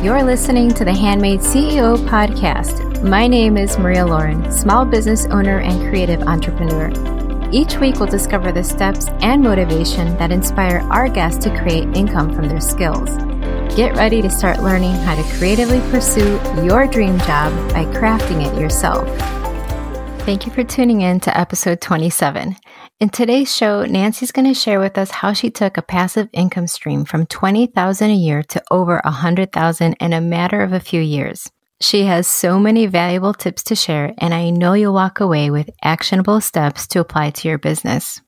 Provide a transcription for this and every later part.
You're listening to the Handmade CEO podcast. My name is Maria Lauren, small business owner and creative entrepreneur. Each week, we'll discover the steps and motivation that inspire our guests to create income from their skills. Get ready to start learning how to creatively pursue your dream job by crafting it yourself. Thank you for tuning in to episode 27. In today's show, Nancy's going to share with us how she took a passive income stream from 20,000 a year to over 100,000 in a matter of a few years. She has so many valuable tips to share, and I know you'll walk away with actionable steps to apply to your business.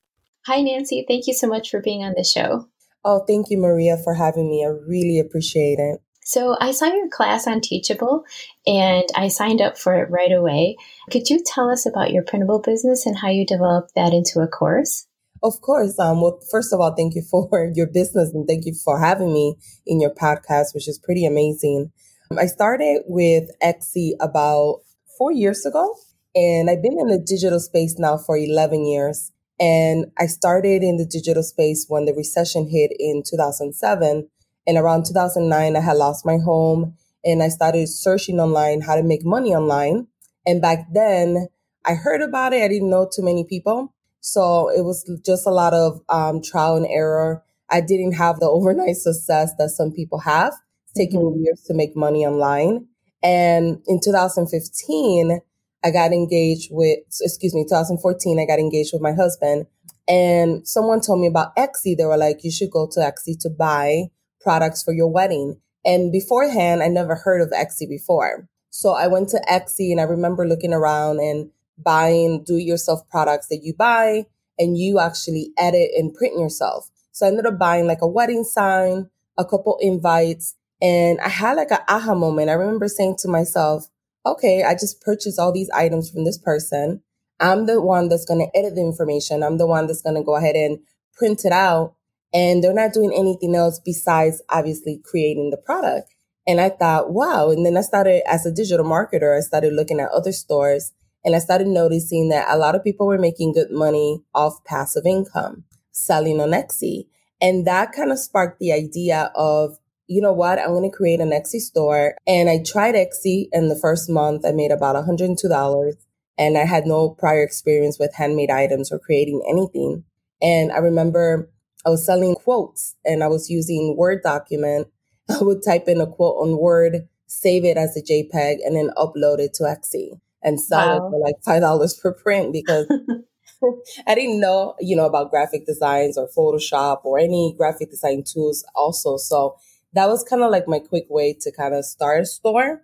Hi, Nancy. Thank you so much for being on the show. Oh, thank you, Maria, for having me. I really appreciate it. So I saw your class on Teachable and I signed up for it right away. Could you tell us about your printable business and how you developed that into a course? Of course. Um, well, first of all, thank you for your business and thank you for having me in your podcast, which is pretty amazing. Um, I started with Etsy about four years ago and I've been in the digital space now for 11 years. And I started in the digital space when the recession hit in 2007 and around 2009, I had lost my home and I started searching online how to make money online. And back then, I heard about it. I didn't know too many people. So it was just a lot of um, trial and error. I didn't have the overnight success that some people have. It's taken mm-hmm. years to make money online. And in 2015, I got engaged with, excuse me, 2014, I got engaged with my husband. And someone told me about Etsy. They were like, you should go to Etsy to buy products for your wedding. And beforehand, I never heard of Etsy before. So I went to Etsy and I remember looking around and buying do yourself products that you buy and you actually edit and print yourself. So I ended up buying like a wedding sign, a couple invites, and I had like an aha moment. I remember saying to myself, okay, I just purchased all these items from this person. I'm the one that's going to edit the information. I'm the one that's going to go ahead and print it out and they're not doing anything else besides obviously creating the product. And I thought, wow. And then I started as a digital marketer, I started looking at other stores and I started noticing that a lot of people were making good money off passive income, selling on Etsy. And that kind of sparked the idea of, you know what, I'm going to create an Etsy store. And I tried Etsy and the first month I made about $102 and I had no prior experience with handmade items or creating anything. And I remember I was selling quotes and I was using Word document. I would type in a quote on Word, save it as a JPEG, and then upload it to Etsy and sell wow. it for like five dollars per print because I didn't know, you know, about graphic designs or Photoshop or any graphic design tools also. So that was kind of like my quick way to kind of start a store.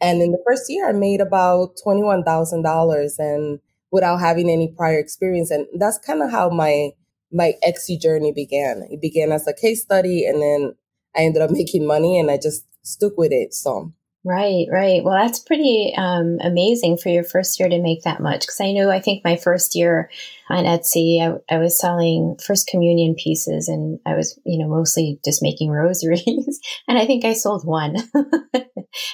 And in the first year, I made about $21,000 and without having any prior experience. And that's kind of how my my Etsy journey began. It began as a case study and then I ended up making money and I just stuck with it. So Right, right. Well, that's pretty um, amazing for your first year to make that much. Because I know, I think my first year on Etsy, I, I, was selling first communion pieces, and I was, you know, mostly just making rosaries. and I think I sold one. yeah.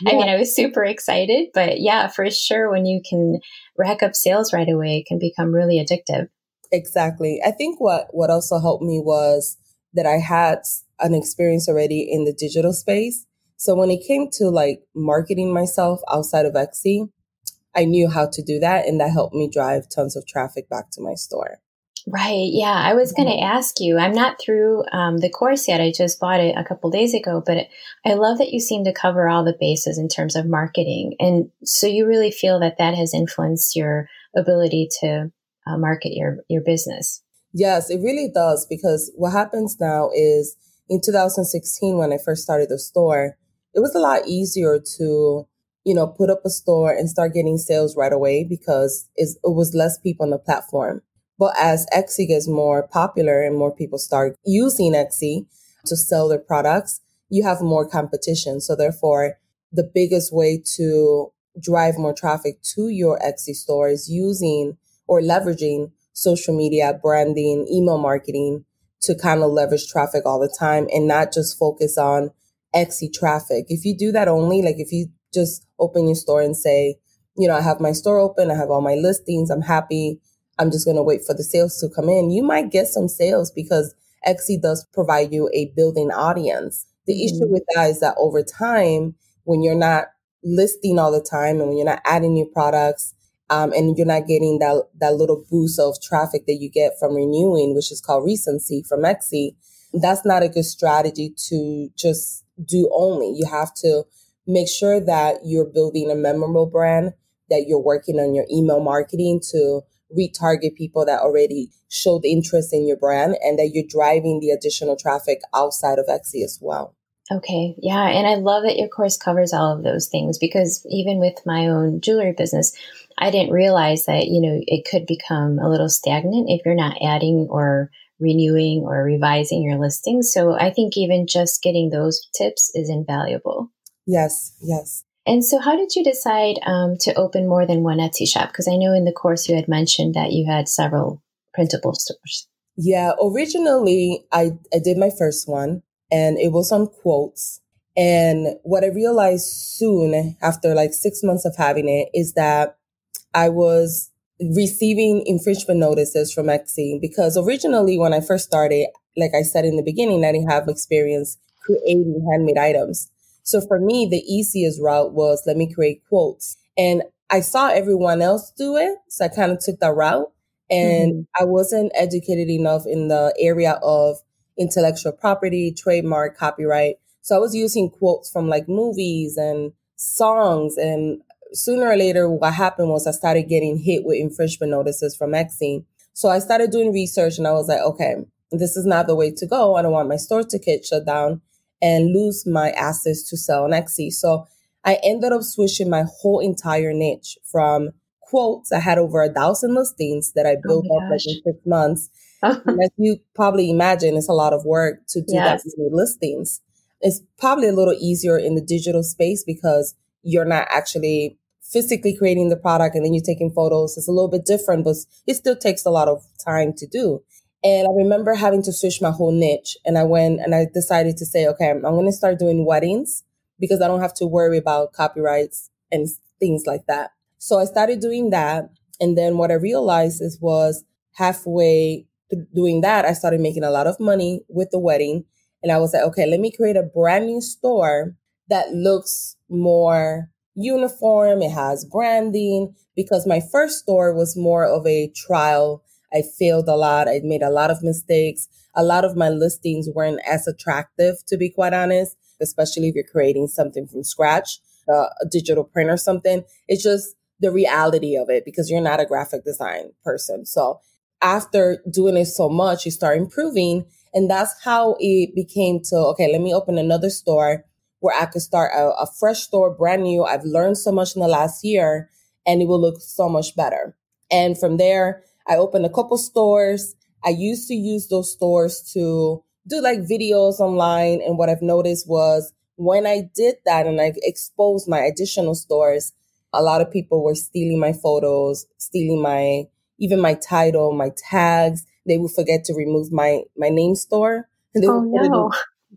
I mean, I was super excited, but yeah, for sure, when you can rack up sales right away, it can become really addictive. Exactly. I think what, what also helped me was that I had an experience already in the digital space. So when it came to like marketing myself outside of Etsy, I knew how to do that. And that helped me drive tons of traffic back to my store. Right. Yeah. I was going to mm-hmm. ask you, I'm not through um, the course yet. I just bought it a couple days ago, but it, I love that you seem to cover all the bases in terms of marketing. And so you really feel that that has influenced your ability to uh, market your your business. Yes, it really does because what happens now is in 2016 when I first started the store, it was a lot easier to you know put up a store and start getting sales right away because it was less people on the platform. But as Etsy gets more popular and more people start using Etsy to sell their products, you have more competition. So therefore, the biggest way to drive more traffic to your Etsy store is using or leveraging social media, branding, email marketing to kind of leverage traffic all the time and not just focus on Etsy traffic. If you do that only, like if you just open your store and say, you know, I have my store open, I have all my listings, I'm happy, I'm just going to wait for the sales to come in, you might get some sales because Etsy does provide you a building audience. The mm-hmm. issue with that is that over time, when you're not listing all the time and when you're not adding new products, um, and you're not getting that that little boost of traffic that you get from renewing, which is called recency from Etsy, that's not a good strategy to just do only. You have to make sure that you're building a memorable brand, that you're working on your email marketing to retarget people that already showed interest in your brand and that you're driving the additional traffic outside of Etsy as well. Okay. Yeah. And I love that your course covers all of those things because even with my own jewelry business, I didn't realize that, you know, it could become a little stagnant if you're not adding or renewing or revising your listings. So I think even just getting those tips is invaluable. Yes. Yes. And so, how did you decide um, to open more than one Etsy shop? Because I know in the course you had mentioned that you had several printable stores. Yeah, originally I, I did my first one and it was on quotes. And what I realized soon after like six months of having it is that I was receiving infringement notices from Etsy because originally when I first started, like I said in the beginning, I didn't have experience creating handmade items. So for me, the easiest route was let me create quotes. And I saw everyone else do it. So I kind of took that route. And mm-hmm. I wasn't educated enough in the area of intellectual property, trademark, copyright. So I was using quotes from like movies and songs. And sooner or later, what happened was I started getting hit with infringement notices from Etsy. So I started doing research and I was like, okay, this is not the way to go. I don't want my store to get shut down and lose my assets to sell on Etsy. So I ended up switching my whole entire niche from quotes. I had over a thousand listings that I oh built oh up like in six months. as you probably imagine, it's a lot of work to do yes. that many listings. It's probably a little easier in the digital space because you're not actually physically creating the product and then you're taking photos. It's a little bit different, but it still takes a lot of time to do. And I remember having to switch my whole niche. And I went and I decided to say, okay, I'm, I'm going to start doing weddings because I don't have to worry about copyrights and things like that. So I started doing that. And then what I realized is was halfway doing that, I started making a lot of money with the wedding. And I was like, okay, let me create a brand new store that looks more uniform. It has branding because my first store was more of a trial I failed a lot. I made a lot of mistakes. A lot of my listings weren't as attractive, to be quite honest, especially if you're creating something from scratch, a digital print or something. It's just the reality of it because you're not a graphic design person. So after doing it so much, you start improving. And that's how it became to, okay, let me open another store where I could start a, a fresh store, brand new. I've learned so much in the last year and it will look so much better. And from there, I opened a couple stores. I used to use those stores to do like videos online. And what I've noticed was when I did that and I exposed my additional stores, a lot of people were stealing my photos, stealing my, even my title, my tags. They would forget to remove my, my name store. And they oh, no.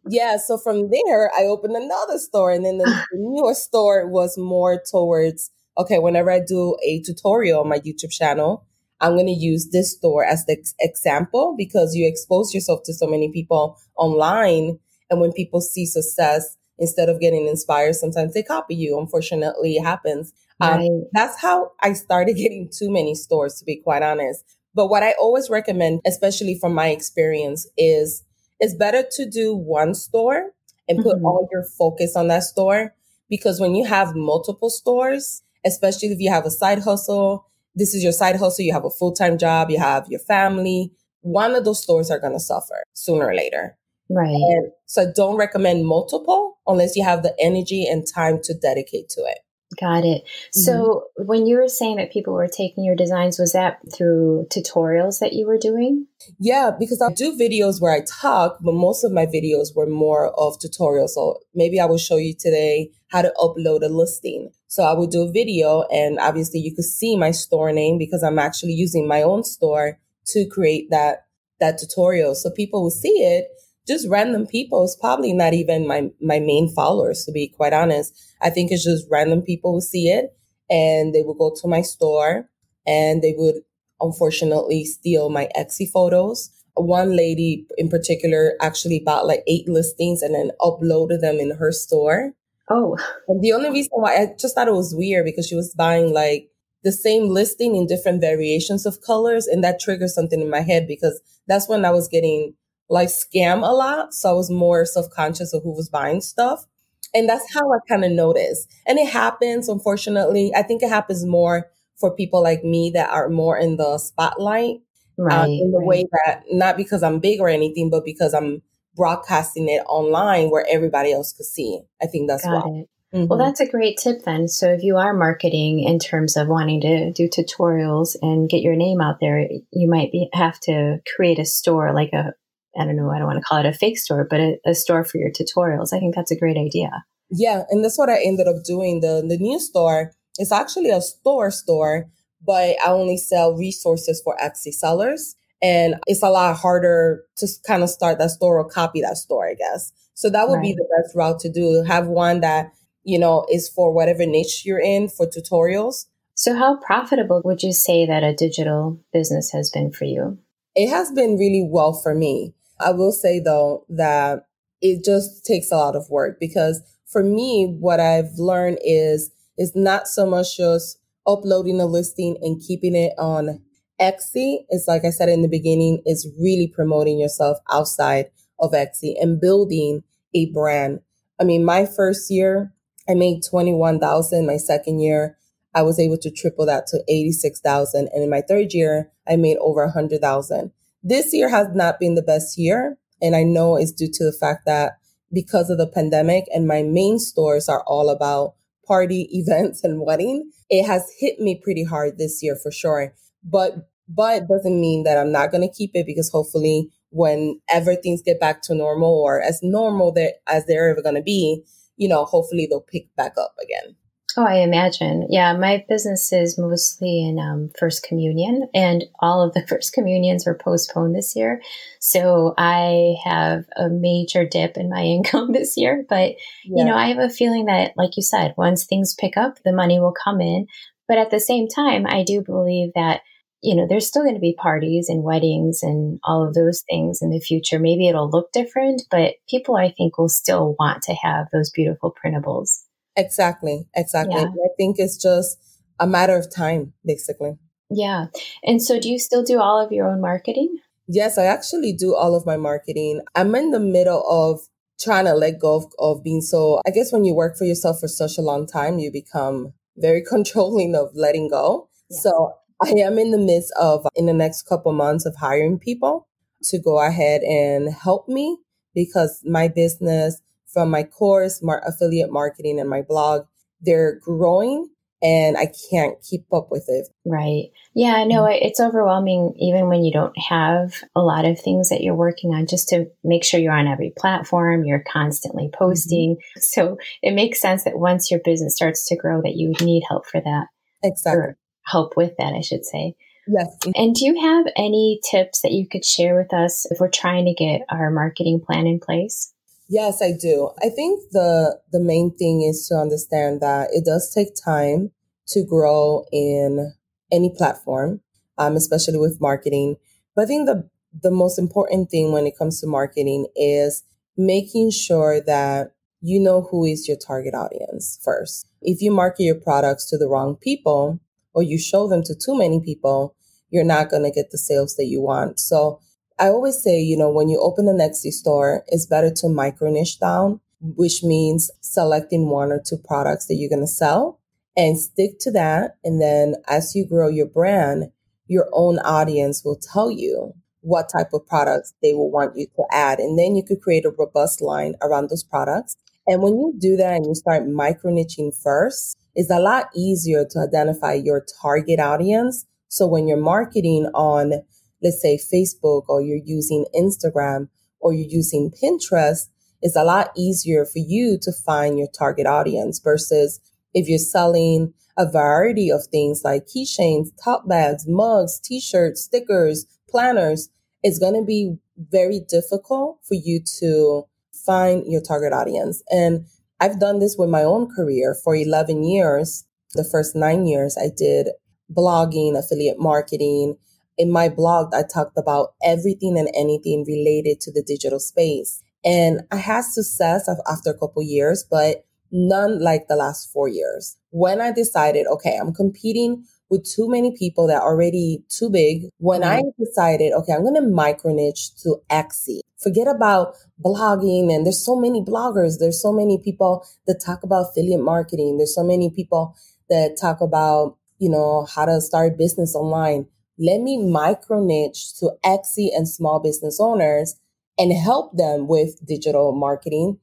Yeah. So from there, I opened another store. And then the, the newer store was more towards, okay, whenever I do a tutorial on my YouTube channel, I'm going to use this store as the ex- example because you expose yourself to so many people online. And when people see success, instead of getting inspired, sometimes they copy you. Unfortunately, it happens. Um, right. Um, that's how I started getting too many stores, to be quite honest. But what I always recommend, especially from my experience, is it's better to do one store and put mm-hmm. all your focus on that store because when you have multiple stores, especially if you have a side hustle, this is your side hustle, you have a full time job, you have your family, one of those stores are going to suffer sooner or later. Right. And so don't recommend multiple unless you have the energy and time to dedicate to it. Got it. Mm-hmm. So when you were saying that people were taking your designs, was that through tutorials that you were doing? Yeah, because I do videos where I talk, but most of my videos were more of tutorials. So maybe I will show you today how to upload a listing. So I would do a video and obviously you could see my store name because I'm actually using my own store to create that that tutorial. So people will see it just random people. It's probably not even my, my main followers, to be quite honest. I think it's just random people who see it and they will go to my store and they would unfortunately steal my Etsy photos one lady in particular actually bought like eight listings and then uploaded them in her store. Oh. And the only reason why I just thought it was weird because she was buying like the same listing in different variations of colors. And that triggered something in my head because that's when I was getting like scam a lot. So I was more self conscious of who was buying stuff. And that's how I kind of noticed. And it happens, unfortunately. I think it happens more for people like me that are more in the spotlight. Um, right. Um, in the right. way that, not because I'm big or anything, but because I'm broadcasting it online where everybody else could see. I think that's Got why. It. Mm-hmm. Well, that's a great tip then. So if you are marketing in terms of wanting to do tutorials and get your name out there, you might be, have to create a store like a I don't know, I don't want to call it a fake store, but a, a store for your tutorials. I think that's a great idea. Yeah, and that's what I ended up doing. The the new store is actually a store store, but I only sell resources for Etsy sellers. And it's a lot harder to kind of start that store or copy that store, I guess. So that would right. be the best route to do. Have one that, you know, is for whatever niche you're in for tutorials. So how profitable would you say that a digital business has been for you? It has been really well for me. I will say though that it just takes a lot of work because for me, what I've learned is, it's not so much just uploading a listing and keeping it on Etsy. It's like I said in the beginning, is really promoting yourself outside of Etsy and building a brand. I mean, my first year, I made 21,000. My second year, I was able to triple that to 86,000. And in my third year, I made over 100,000. This year has not been the best year. And I know it's due to the fact that because of the pandemic and my main stores are all about party events and wedding, it has hit me pretty hard this year for sure. But but doesn't mean that I'm not going to keep it because hopefully whenever things get back to normal or as normal that as they're ever going to be, you know, hopefully they'll pick back up again. Oh, I imagine. Yeah, my business is mostly in um, First Communion, and all of the First Communions were postponed this year. So I have a major dip in my income this year. But, yeah. you know, I have a feeling that, like you said, once things pick up, the money will come in. But at the same time, I do believe that, you know, there's still going to be parties and weddings and all of those things in the future. Maybe it'll look different, but people, I think, will still want to have those beautiful printables. Exactly. Exactly. Yeah. I think it's just a matter of time, basically. Yeah. And so do you still do all of your own marketing? Yes, I actually do all of my marketing. I'm in the middle of trying to let go of, of being so, I guess when you work for yourself for such a long time, you become very controlling of letting go. Yeah. So I am in the midst of, in the next couple months, of hiring people to go ahead and help me because my business from my course, Mar- affiliate marketing, and my blog, they're growing and I can't keep up with it. Right. Yeah, no, mm-hmm. it's overwhelming even when you don't have a lot of things that you're working on just to make sure you're on every platform, you're constantly mm-hmm. posting. Mm-hmm. So it makes sense that once your business starts to grow that you would need help for that. Exactly. help with that, I should say. Yes. And do you have any tips that you could share with us if we're trying to get our marketing plan in place? Yes, I do. I think the the main thing is to understand that it does take time to grow in any platform, um, especially with marketing. But I think the the most important thing when it comes to marketing is making sure that you know who is your target audience first. If you market your products to the wrong people or you show them to too many people, you're not going to get the sales that you want. So I always say, you know, when you open an Etsy store, it's better to micro niche down, which means selecting one or two products that you're going to sell and stick to that. And then as you grow your brand, your own audience will tell you what type of products they will want you to add. And then you could create a robust line around those products. And when you do that and you start micro niching first, it's a lot easier to identify your target audience. So when you're marketing on let's say Facebook or you're using Instagram or you're using Pinterest, it's a lot easier for you to find your target audience versus if you're selling a variety of things like keychains, top bags, mugs, t-shirts, stickers, planners, it's going to be very difficult for you to find your target audience. And I've done this with my own career for 11 years. The first nine years I did blogging, affiliate marketing, in my blog, I talked about everything and anything related to the digital space. And I had success after a couple years, but none like the last four years. When I decided, okay, I'm competing with too many people that are already too big. When mm-hmm. I decided, okay, I'm going to micro niche to Etsy. Forget about blogging and there's so many bloggers. There's so many people that talk about affiliate marketing. There's so many people that talk about, you know, how to start a business online. Let me micro niche to Etsy and small business owners and help them with digital marketing.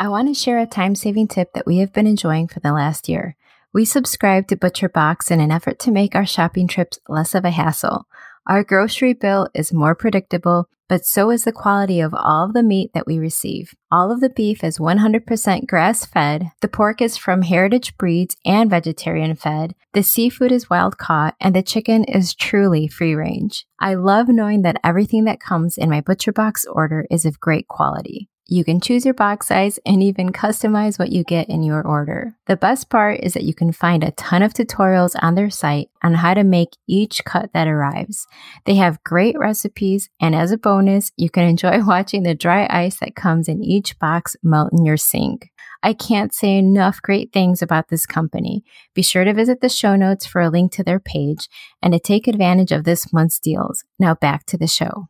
I want to share a time saving tip that we have been enjoying for the last year. We subscribe to ButcherBox in an effort to make our shopping trips less of a hassle. Our grocery bill is more predictable, but so is the quality of all of the meat that we receive. All of the beef is 100% grass fed, the pork is from heritage breeds and vegetarian fed, the seafood is wild caught, and the chicken is truly free range. I love knowing that everything that comes in my ButcherBox order is of great quality. You can choose your box size and even customize what you get in your order. The best part is that you can find a ton of tutorials on their site on how to make each cut that arrives. They have great recipes, and as a bonus, you can enjoy watching the dry ice that comes in each box melt in your sink. I can't say enough great things about this company. Be sure to visit the show notes for a link to their page and to take advantage of this month's deals. Now back to the show.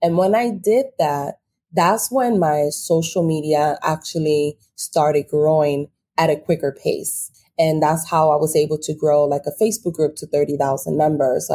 And when I did that, that's when my social media actually started growing at a quicker pace. And that's how I was able to grow like a Facebook group to 30,000 members,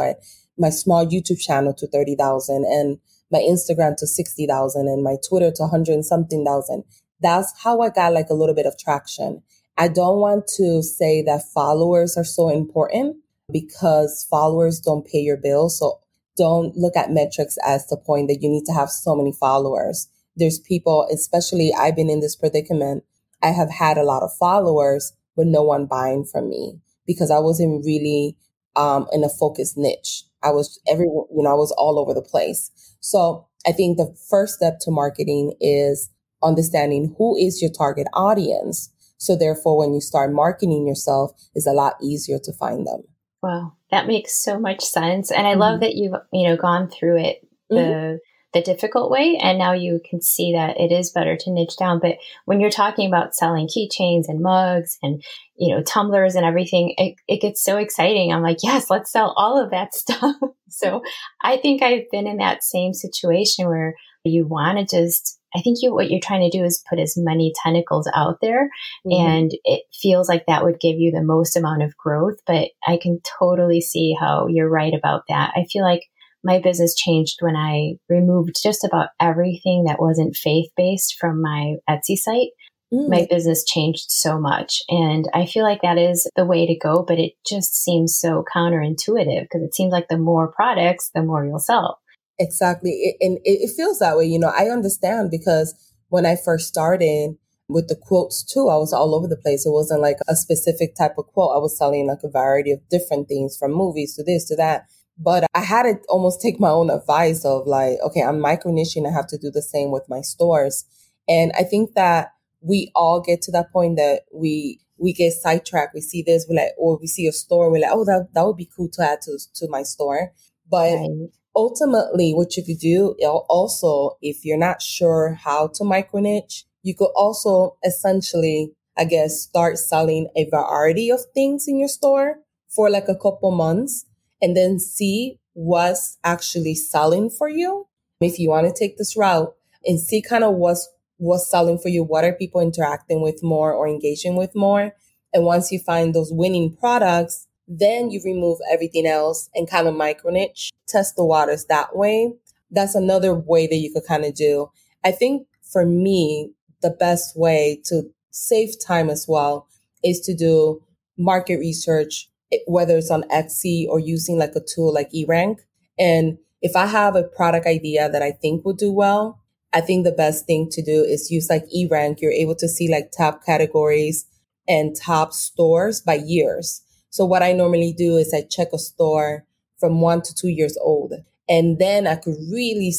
my small YouTube channel to 30,000 and my Instagram to 60,000 and my Twitter to 100 and something thousand. That's how I got like a little bit of traction. I don't want to say that followers are so important because followers don't pay your bills. So don't look at metrics as the point that you need to have so many followers. There's people, especially I've been in this predicament. I have had a lot of followers, but no one buying from me because I wasn't really um, in a focused niche. I was every, you know, I was all over the place. So I think the first step to marketing is understanding who is your target audience. So therefore, when you start marketing yourself, it's a lot easier to find them. Wow, that makes so much sense. And I mm-hmm. love that you've, you know, gone through it the mm-hmm. the difficult way and now you can see that it is better to niche down. But when you're talking about selling keychains and mugs and, you know, tumblers and everything, it, it gets so exciting. I'm like, yes, let's sell all of that stuff. so I think I've been in that same situation where you want to just I think you what you're trying to do is put as many tentacles out there mm-hmm. and it feels like that would give you the most amount of growth, but I can totally see how you're right about that. I feel like my business changed when I removed just about everything that wasn't faith based from my Etsy site. Mm. My business changed so much. And I feel like that is the way to go, but it just seems so counterintuitive because it seems like the more products, the more you'll sell. Exactly. It, and it, feels that way. You know, I understand because when I first started with the quotes too, I was all over the place. It wasn't like a specific type of quote. I was selling like a variety of different things from movies to this to that. But I had to almost take my own advice of like, okay, I'm micro niching. I have to do the same with my stores. And I think that we all get to that point that we we get sidetracked. We see this, we like, or we see a store, we're like, oh, that that would be cool to add to to my store. But right ultimately, what you could do also, if you're not sure how to micro niche, you could also essentially, I guess, start selling a variety of things in your store for like a couple months and then see what's actually selling for you. If you want to take this route and see kind of what's what's selling for you, what are people interacting with more or engaging with more. And once you find those winning products, then you remove everything else and kind of micro niche, test the waters that way. That's another way that you could kind of do. I think for me, the best way to save time as well is to do market research, whether it's on Etsy or using like a tool like eRank. And if I have a product idea that I think would do well, I think the best thing to do is use like eRank. You're able to see like top categories and top stores by years. So what I normally do is I check a store from one to two years old. And then I could really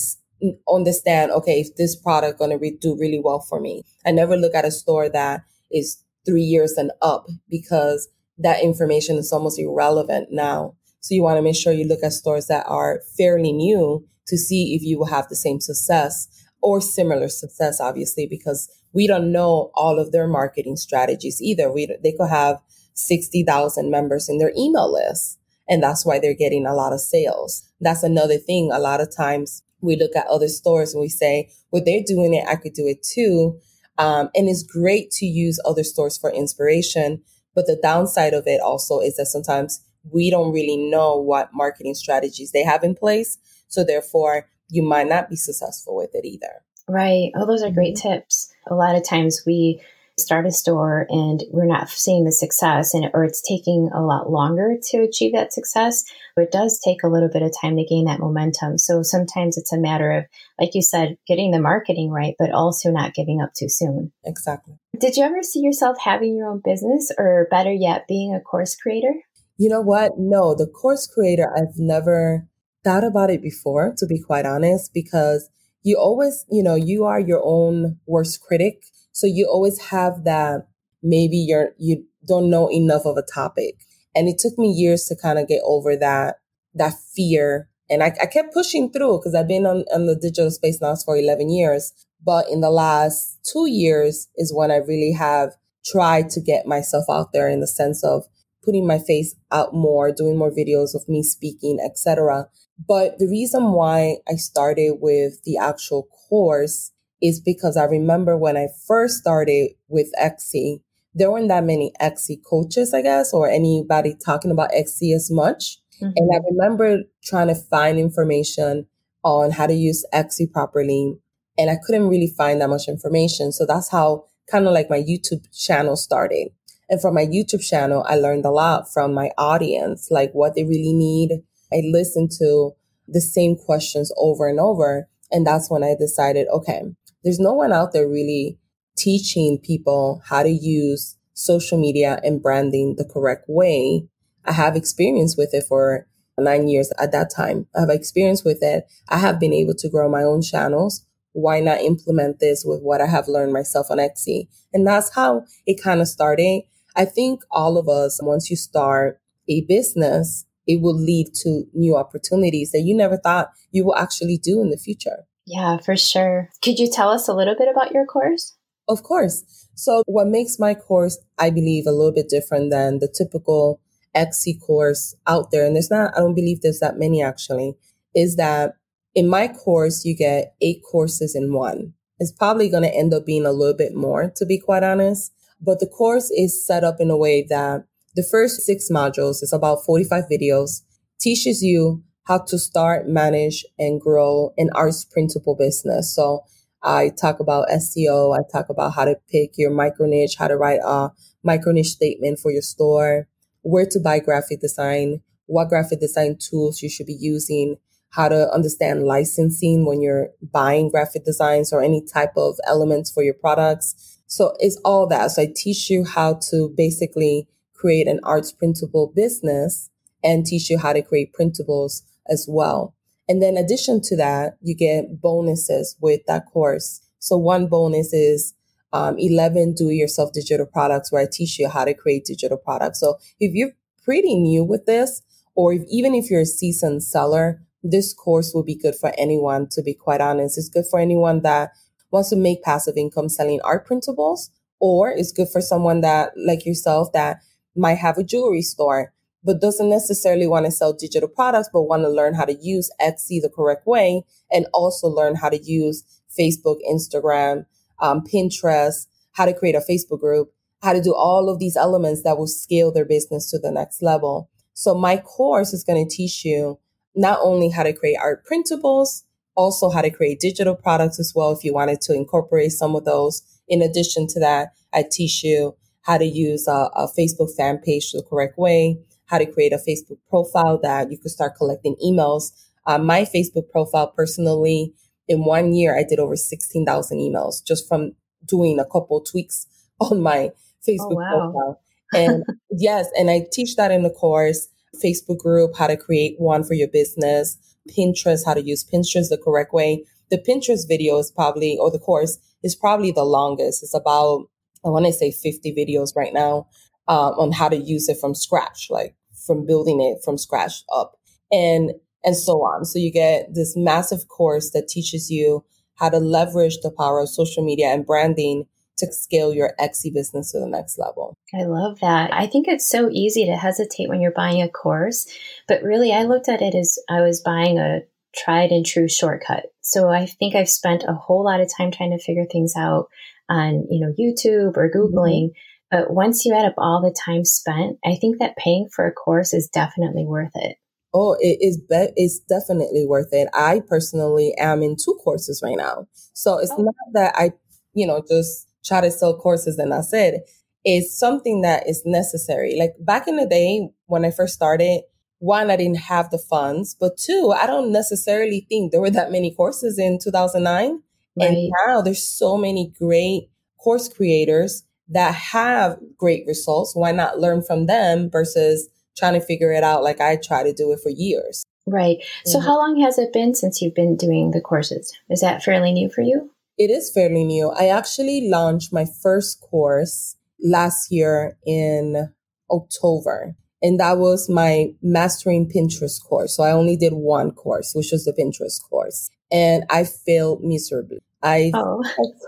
understand, okay, if this product going to do really well for me. I never look at a store that is three years and up because that information is almost irrelevant now. So you want to make sure you look at stores that are fairly new to see if you will have the same success or similar success, obviously, because we don't know all of their marketing strategies either. We, they could have 60,000 members in their email list. And that's why they're getting a lot of sales. That's another thing. A lot of times we look at other stores and we say, well, they're doing it. I could do it too. Um, and it's great to use other stores for inspiration. But the downside of it also is that sometimes we don't really know what marketing strategies they have in place. So therefore, you might not be successful with it either. Right. Oh, those are great mm-hmm. tips. A lot of times we start a store and we're not seeing the success and or it's taking a lot longer to achieve that success but it does take a little bit of time to gain that momentum. So sometimes it's a matter of like you said getting the marketing right but also not giving up too soon. Exactly. Did you ever see yourself having your own business or better yet being a course creator? You know what? No the course creator i've never thought about it before to be quite honest because you always you know you are your own worst critic so you always have that maybe you're you don't know enough of a topic. And it took me years to kind of get over that that fear. And I, I kept pushing through because I've been on, on the digital space now for 11 years. But in the last two years is when I really have tried to get myself out there in the sense of putting my face out more, doing more videos of me speaking, etc. But the reason why I started with the actual course is because I remember when I first started with Etsy, there weren't that many Etsy coaches, I guess, or anybody talking about Etsy as much. Mm-hmm. And I remember trying to find information on how to use Etsy properly. And I couldn't really find that much information. So that's how kind of like my YouTube channel started. And from my YouTube channel, I learned a lot from my audience, like what they really need. I listened to the same questions over and over. And that's when I decided, okay, there's no one out there really teaching people how to use social media and branding the correct way. I have experience with it for nine years at that time. I have experience with it. I have been able to grow my own channels. Why not implement this with what I have learned myself on Etsy? And that's how it kind of started. I think all of us, once you start a business, it will lead to new opportunities that you never thought you will actually do in the future. Yeah, for sure. Could you tell us a little bit about your course? Of course. So, what makes my course, I believe, a little bit different than the typical Etsy course out there, and there's not, I don't believe there's that many actually, is that in my course, you get eight courses in one. It's probably going to end up being a little bit more, to be quite honest. But the course is set up in a way that the first six modules is about 45 videos, teaches you how to start, manage, and grow an arts printable business. So I talk about SEO. I talk about how to pick your micro niche, how to write a micro niche statement for your store, where to buy graphic design, what graphic design tools you should be using, how to understand licensing when you're buying graphic designs or any type of elements for your products. So it's all that. So I teach you how to basically create an arts printable business and teach you how to create printables as well. And then addition to that, you get bonuses with that course. So one bonus is um, 11 do-it-yourself digital products where I teach you how to create digital products. So if you're pretty new with this, or if, even if you're a seasoned seller, this course will be good for anyone, to be quite honest. It's good for anyone that wants to make passive income selling art printables, or it's good for someone that, like yourself, that might have a jewelry store but doesn't necessarily want to sell digital products, but want to learn how to use Etsy the correct way and also learn how to use Facebook, Instagram, um, Pinterest, how to create a Facebook group, how to do all of these elements that will scale their business to the next level. So my course is going to teach you not only how to create art printables, also how to create digital products as well. If you wanted to incorporate some of those. In addition to that, I teach you how to use a, a Facebook fan page the correct way, how to create a Facebook profile that you could start collecting emails. Uh, my Facebook profile personally, in one year, I did over 16,000 emails just from doing a couple tweaks on my Facebook oh, wow. profile. And yes, and I teach that in the course, Facebook group, how to create one for your business, Pinterest, how to use Pinterest the correct way. The Pinterest video is probably, or the course is probably the longest. It's about, I want to say 50 videos right now um, on how to use it from scratch, like from building it from scratch up and and so on. So you get this massive course that teaches you how to leverage the power of social media and branding to scale your Etsy business to the next level. I love that. I think it's so easy to hesitate when you're buying a course, but really I looked at it as I was buying a tried and true shortcut. So I think I've spent a whole lot of time trying to figure things out on, you know, YouTube or mm-hmm. Googling. But once you add up all the time spent, I think that paying for a course is definitely worth it. Oh, it is be- it's definitely worth it. I personally am in two courses right now. So it's oh. not that I, you know, just try to sell courses and that's it. It's something that is necessary. Like back in the day when I first started, one, I didn't have the funds, but two, I don't necessarily think there were that many courses in 2009. Right. And now there's so many great course creators that have great results. Why not learn from them versus trying to figure it out like I try to do it for years? Right. So, mm-hmm. how long has it been since you've been doing the courses? Is that fairly new for you? It is fairly new. I actually launched my first course last year in October. And that was my mastering Pinterest course. So I only did one course, which was the Pinterest course. And I failed miserably. I, oh.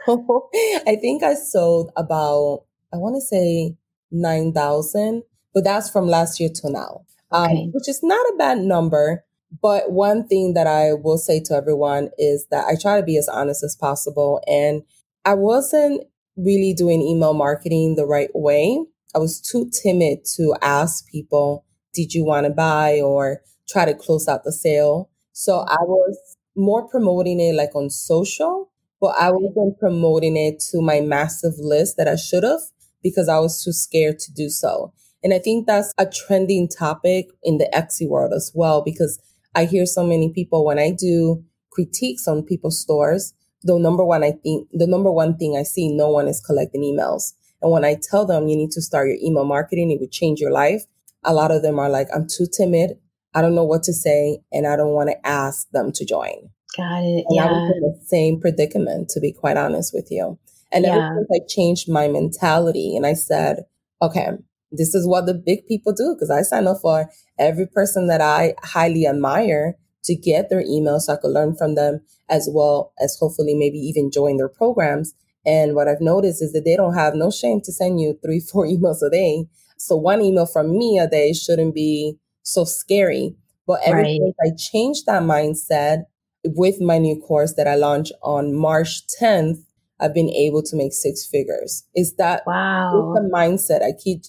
I think I sold about, I want to say 9,000, but that's from last year to now, um, okay. um, which is not a bad number. But one thing that I will say to everyone is that I try to be as honest as possible. And I wasn't really doing email marketing the right way. I was too timid to ask people, did you want to buy or try to close out the sale? So I was more promoting it like on social, but I wasn't promoting it to my massive list that I should have because I was too scared to do so. And I think that's a trending topic in the Etsy world as well, because I hear so many people when I do critiques on people's stores, the number one, I think the number one thing I see, no one is collecting emails. And when I tell them you need to start your email marketing, it would change your life. A lot of them are like, I'm too timid. I don't know what to say. And I don't want to ask them to join. Got it. And yeah. I was in the same predicament, to be quite honest with you. And yeah. ever since I changed my mentality and I said, okay, this is what the big people do because I sign up for every person that I highly admire to get their emails so I could learn from them as well as hopefully maybe even join their programs. And what I've noticed is that they don't have no shame to send you three, four emails a day. So one email from me a day shouldn't be so scary. But ever right. since I changed that mindset with my new course that I launched on March 10th, I've been able to make six figures. Is that wow? the mindset I keep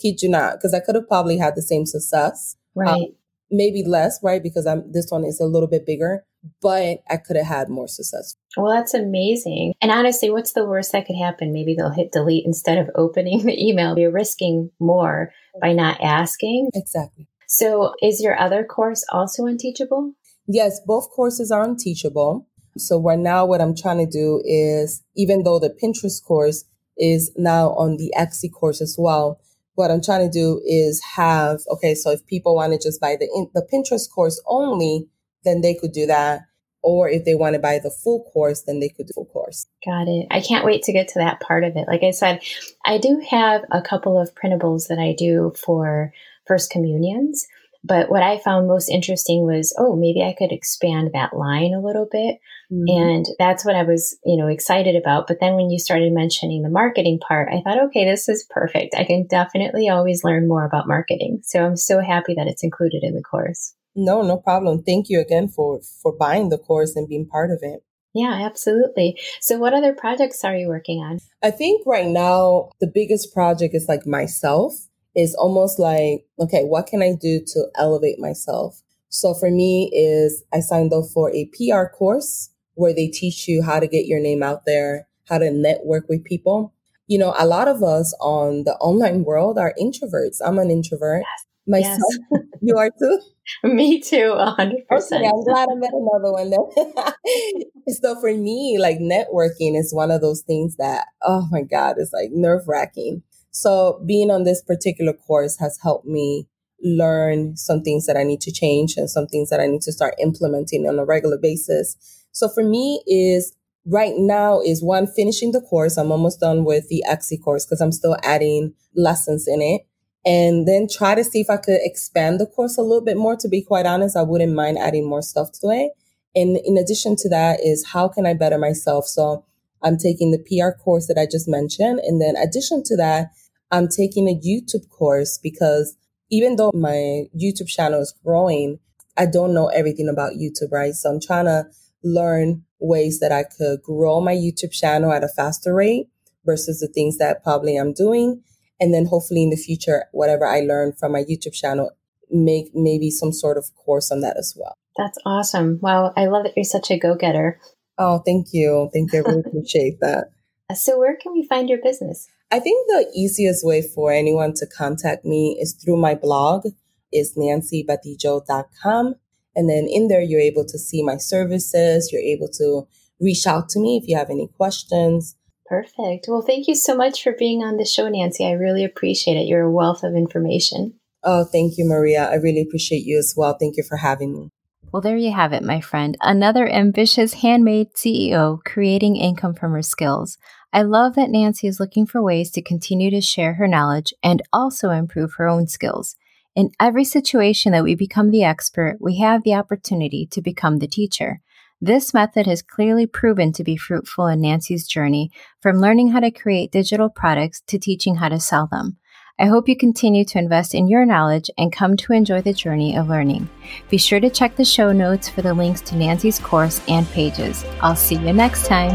kid you not, because I could have probably had the same success. Um, right. Um, maybe less, right? Because I'm this one is a little bit bigger, but I could have had more success. Well, that's amazing. And honestly, what's the worst that could happen? Maybe they'll hit delete instead of opening the email. You're risking more by not asking. Exactly. So, is your other course also on Teachable? Yes, both courses are on Teachable. So, right now, what I'm trying to do is, even though the Pinterest course is now on the Etsy course as well, what I'm trying to do is have, okay, so if people want to just buy the, the Pinterest course only, then they could do that. Or if they want to buy the full course, then they could do the full course. Got it. I can't wait to get to that part of it. Like I said, I do have a couple of printables that I do for First Communions. But what I found most interesting was, oh, maybe I could expand that line a little bit. Mm-hmm. And that's what I was, you know, excited about. But then when you started mentioning the marketing part, I thought, okay, this is perfect. I can definitely always learn more about marketing. So I'm so happy that it's included in the course. No, no problem. Thank you again for for buying the course and being part of it. Yeah, absolutely. So what other projects are you working on? I think right now the biggest project is like myself is almost like, okay, what can I do to elevate myself? So for me is I signed up for a PR course where they teach you how to get your name out there, how to network with people. You know, a lot of us on the online world are introverts. I'm an introvert. Yes. Myself, yes. you are too? Me too, 100%. Okay, I'm glad I met another one so for me, like networking is one of those things that, oh my God, it's like nerve wracking. So being on this particular course has helped me learn some things that I need to change and some things that I need to start implementing on a regular basis. So for me is right now is one finishing the course. I'm almost done with the Etsy course because I'm still adding lessons in it. and then try to see if I could expand the course a little bit more. To be quite honest, I wouldn't mind adding more stuff to it. And in addition to that is how can I better myself? So I'm taking the PR course that I just mentioned. And then addition to that, I'm taking a YouTube course because even though my YouTube channel is growing, I don't know everything about YouTube, right? So I'm trying to learn ways that I could grow my YouTube channel at a faster rate versus the things that probably I'm doing. And then hopefully in the future, whatever I learn from my YouTube channel, make maybe some sort of course on that as well. That's awesome. Wow. I love that you're such a go getter. Oh, thank you. Thank you. I really appreciate that. So, where can we find your business? I think the easiest way for anyone to contact me is through my blog. Is nancybadillo.com. And then in there, you're able to see my services. You're able to reach out to me if you have any questions. Perfect. Well, thank you so much for being on the show, Nancy. I really appreciate it. You're a wealth of information. Oh, thank you, Maria. I really appreciate you as well. Thank you for having me. Well, there you have it, my friend. Another ambitious handmade CEO creating income from her skills. I love that Nancy is looking for ways to continue to share her knowledge and also improve her own skills. In every situation that we become the expert, we have the opportunity to become the teacher. This method has clearly proven to be fruitful in Nancy's journey from learning how to create digital products to teaching how to sell them. I hope you continue to invest in your knowledge and come to enjoy the journey of learning. Be sure to check the show notes for the links to Nancy's course and pages. I'll see you next time.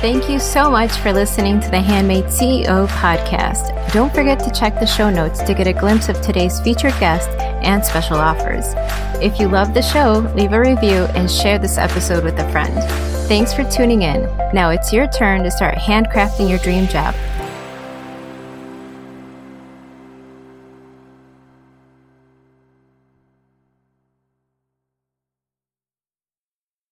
Thank you so much for listening to the Handmade CEO podcast. Don't forget to check the show notes to get a glimpse of today's featured guest and special offers. If you love the show, leave a review and share this episode with a friend. Thanks for tuning in. Now it's your turn to start handcrafting your dream job.